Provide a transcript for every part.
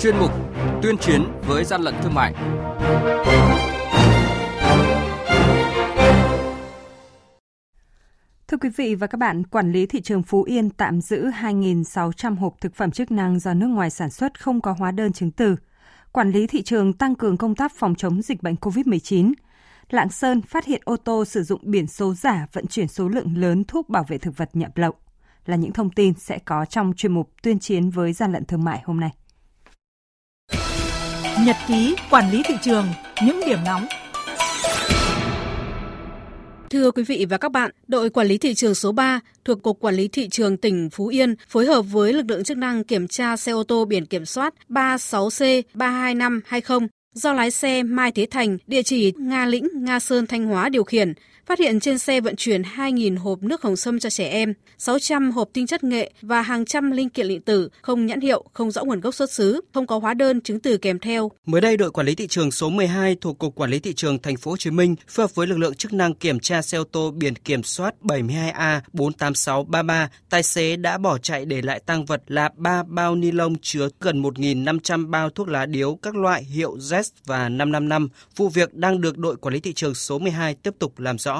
chuyên mục Tuyên chiến với gian lận thương mại. Thưa quý vị và các bạn, quản lý thị trường Phú Yên tạm giữ 2.600 hộp thực phẩm chức năng do nước ngoài sản xuất không có hóa đơn chứng từ. Quản lý thị trường tăng cường công tác phòng chống dịch bệnh COVID-19. Lạng Sơn phát hiện ô tô sử dụng biển số giả vận chuyển số lượng lớn thuốc bảo vệ thực vật nhập lậu. Là những thông tin sẽ có trong chuyên mục tuyên chiến với gian lận thương mại hôm nay. Nhật ký quản lý thị trường, những điểm nóng. Thưa quý vị và các bạn, đội quản lý thị trường số 3 thuộc Cục Quản lý Thị trường tỉnh Phú Yên phối hợp với lực lượng chức năng kiểm tra xe ô tô biển kiểm soát 36C32520 do lái xe Mai Thế Thành, địa chỉ Nga Lĩnh, Nga Sơn, Thanh Hóa điều khiển, phát hiện trên xe vận chuyển 2.000 hộp nước hồng sâm cho trẻ em, 600 hộp tinh chất nghệ và hàng trăm linh kiện điện tử không nhãn hiệu, không rõ nguồn gốc xuất xứ, không có hóa đơn chứng từ kèm theo. Mới đây, đội quản lý thị trường số 12 thuộc Cục Quản lý thị trường thành phố Hồ Chí Minh phối hợp với lực lượng chức năng kiểm tra xe ô tô biển kiểm soát 72A 48633, tài xế đã bỏ chạy để lại tăng vật là 3 bao ni lông chứa gần 1.500 bao thuốc lá điếu các loại hiệu Z và 555. Vụ việc đang được đội quản lý thị trường số 12 tiếp tục làm rõ.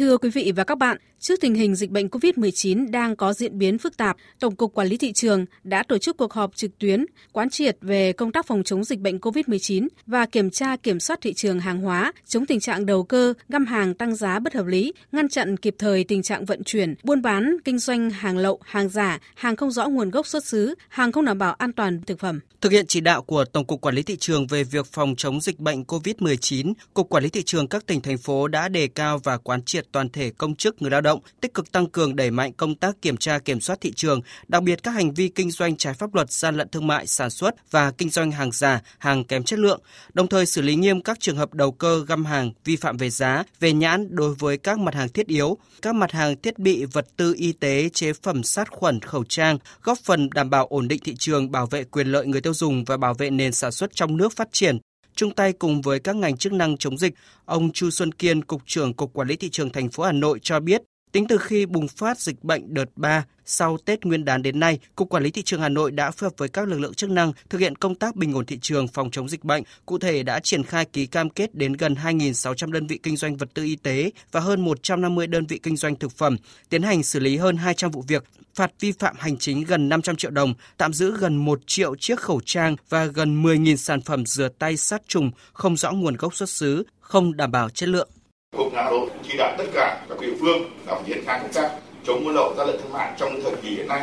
Thưa quý vị và các bạn, trước tình hình dịch bệnh COVID-19 đang có diễn biến phức tạp, Tổng cục Quản lý thị trường đã tổ chức cuộc họp trực tuyến quán triệt về công tác phòng chống dịch bệnh COVID-19 và kiểm tra kiểm soát thị trường hàng hóa, chống tình trạng đầu cơ, găm hàng tăng giá bất hợp lý, ngăn chặn kịp thời tình trạng vận chuyển, buôn bán, kinh doanh hàng lậu, hàng giả, hàng không rõ nguồn gốc xuất xứ, hàng không đảm bảo an toàn thực phẩm. Thực hiện chỉ đạo của Tổng cục Quản lý thị trường về việc phòng chống dịch bệnh COVID-19, Cục Quản lý thị trường các tỉnh thành phố đã đề cao và quán triệt toàn thể công chức người lao động tích cực tăng cường đẩy mạnh công tác kiểm tra kiểm soát thị trường, đặc biệt các hành vi kinh doanh trái pháp luật, gian lận thương mại, sản xuất và kinh doanh hàng giả, hàng kém chất lượng, đồng thời xử lý nghiêm các trường hợp đầu cơ găm hàng, vi phạm về giá, về nhãn đối với các mặt hàng thiết yếu, các mặt hàng thiết bị vật tư y tế, chế phẩm sát khuẩn, khẩu trang, góp phần đảm bảo ổn định thị trường, bảo vệ quyền lợi người tiêu dùng và bảo vệ nền sản xuất trong nước phát triển, chung tay cùng với các ngành chức năng chống dịch, ông Chu Xuân Kiên, Cục trưởng Cục Quản lý Thị trường thành phố Hà Nội cho biết, tính từ khi bùng phát dịch bệnh đợt 3 sau Tết Nguyên đán đến nay, Cục Quản lý Thị trường Hà Nội đã phối hợp với các lực lượng chức năng thực hiện công tác bình ổn thị trường phòng chống dịch bệnh. Cụ thể đã triển khai ký cam kết đến gần 2.600 đơn vị kinh doanh vật tư y tế và hơn 150 đơn vị kinh doanh thực phẩm, tiến hành xử lý hơn 200 vụ việc, phạt vi phạm hành chính gần 500 triệu đồng, tạm giữ gần 1 triệu chiếc khẩu trang và gần 10.000 sản phẩm rửa tay sát trùng không rõ nguồn gốc xuất xứ, không đảm bảo chất lượng. Cục Hà Nội chỉ đạo tất cả các địa phương là triển khai công tác chống buôn lậu gian lận thương mại trong thời kỳ hiện nay,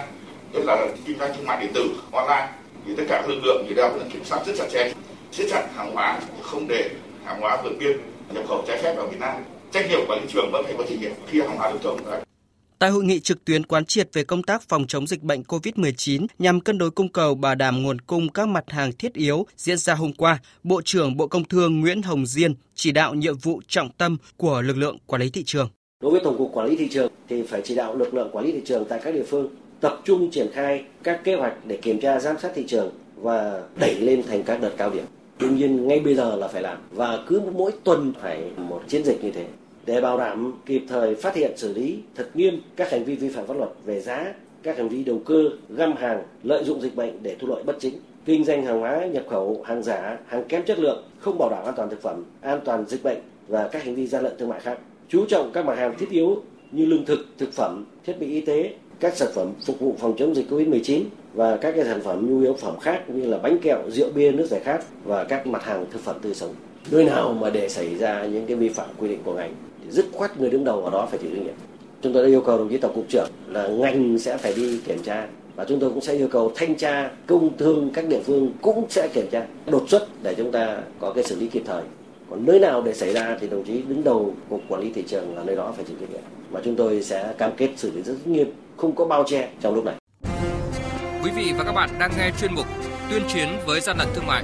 nhất là kinh doanh thương mại điện tử online thì tất cả các lực lượng thì đều phải kiểm soát rất chặt chẽ, siết chặt hàng hóa không để hàng hóa vượt biên nhập khẩu trái phép vào Việt Nam. Trách nhiệm của thị trường vẫn phải có trách nhiệm khi hàng hóa lưu thông Tại hội nghị trực tuyến quán triệt về công tác phòng chống dịch bệnh COVID-19 nhằm cân đối cung cầu bảo đảm nguồn cung các mặt hàng thiết yếu diễn ra hôm qua, Bộ trưởng Bộ Công Thương Nguyễn Hồng Diên chỉ đạo nhiệm vụ trọng tâm của lực lượng quản lý thị trường. Đối với Tổng cục Quản lý thị trường thì phải chỉ đạo lực lượng quản lý thị trường tại các địa phương tập trung triển khai các kế hoạch để kiểm tra giám sát thị trường và đẩy lên thành các đợt cao điểm. Tuy nhiên ngay bây giờ là phải làm và cứ mỗi tuần phải một chiến dịch như thế để bảo đảm kịp thời phát hiện xử lý thật nghiêm các hành vi vi phạm pháp luật về giá, các hành vi đầu cơ, găm hàng, lợi dụng dịch bệnh để thu lợi bất chính, kinh doanh hàng hóa nhập khẩu hàng giả, hàng kém chất lượng, không bảo đảm an toàn thực phẩm, an toàn dịch bệnh và các hành vi gian lận thương mại khác. Chú trọng các mặt hàng thiết yếu như lương thực, thực phẩm, thiết bị y tế, các sản phẩm phục vụ phòng chống dịch Covid-19 và các cái sản phẩm nhu yếu phẩm khác như là bánh kẹo, rượu bia, nước giải khát và các mặt hàng thực phẩm tươi sống. Nơi nào mà để xảy ra những cái vi phạm quy định của ngành dứt khoát người đứng đầu ở đó phải chịu trách nhiệm. Chúng tôi đã yêu cầu đồng chí tổng cục trưởng là ngành sẽ phải đi kiểm tra và chúng tôi cũng sẽ yêu cầu thanh tra, công thương các địa phương cũng sẽ kiểm tra, đột xuất để chúng ta có cái xử lý kịp thời. Còn nơi nào để xảy ra thì đồng chí đứng đầu cục quản lý thị trường là nơi đó phải chịu trách nhiệm. Và chúng tôi sẽ cam kết xử lý rất nghiêm, không có bao che trong lúc này. Quý vị và các bạn đang nghe chuyên mục tuyên chiến với gian lận thương mại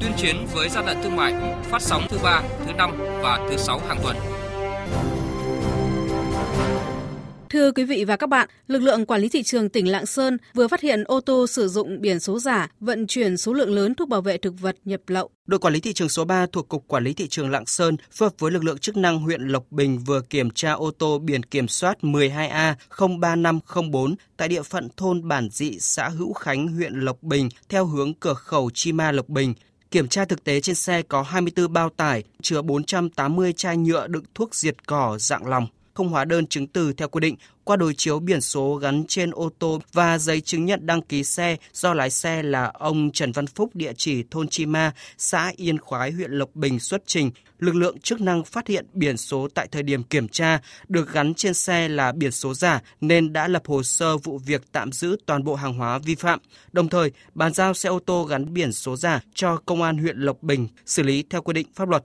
tuyên chiến với gian lận thương mại, phát sóng thứ ba, thứ năm và thứ sáu hàng tuần. Thưa quý vị và các bạn, lực lượng quản lý thị trường tỉnh Lạng Sơn vừa phát hiện ô tô sử dụng biển số giả vận chuyển số lượng lớn thuốc bảo vệ thực vật nhập lậu. Đội quản lý thị trường số 3 thuộc Cục Quản lý thị trường Lạng Sơn phối hợp với lực lượng chức năng huyện Lộc Bình vừa kiểm tra ô tô biển kiểm soát 12A 03504 tại địa phận thôn Bản Dị, xã Hữu Khánh, huyện Lộc Bình theo hướng cửa khẩu Chi Ma Lộc Bình. Kiểm tra thực tế trên xe có 24 bao tải chứa 480 chai nhựa đựng thuốc diệt cỏ dạng lòng không hóa đơn chứng từ theo quy định qua đối chiếu biển số gắn trên ô tô và giấy chứng nhận đăng ký xe do lái xe là ông Trần Văn Phúc địa chỉ thôn Chi Ma, xã Yên Khoái, huyện Lộc Bình xuất trình. Lực lượng chức năng phát hiện biển số tại thời điểm kiểm tra được gắn trên xe là biển số giả nên đã lập hồ sơ vụ việc tạm giữ toàn bộ hàng hóa vi phạm, đồng thời bàn giao xe ô tô gắn biển số giả cho Công an huyện Lộc Bình xử lý theo quy định pháp luật.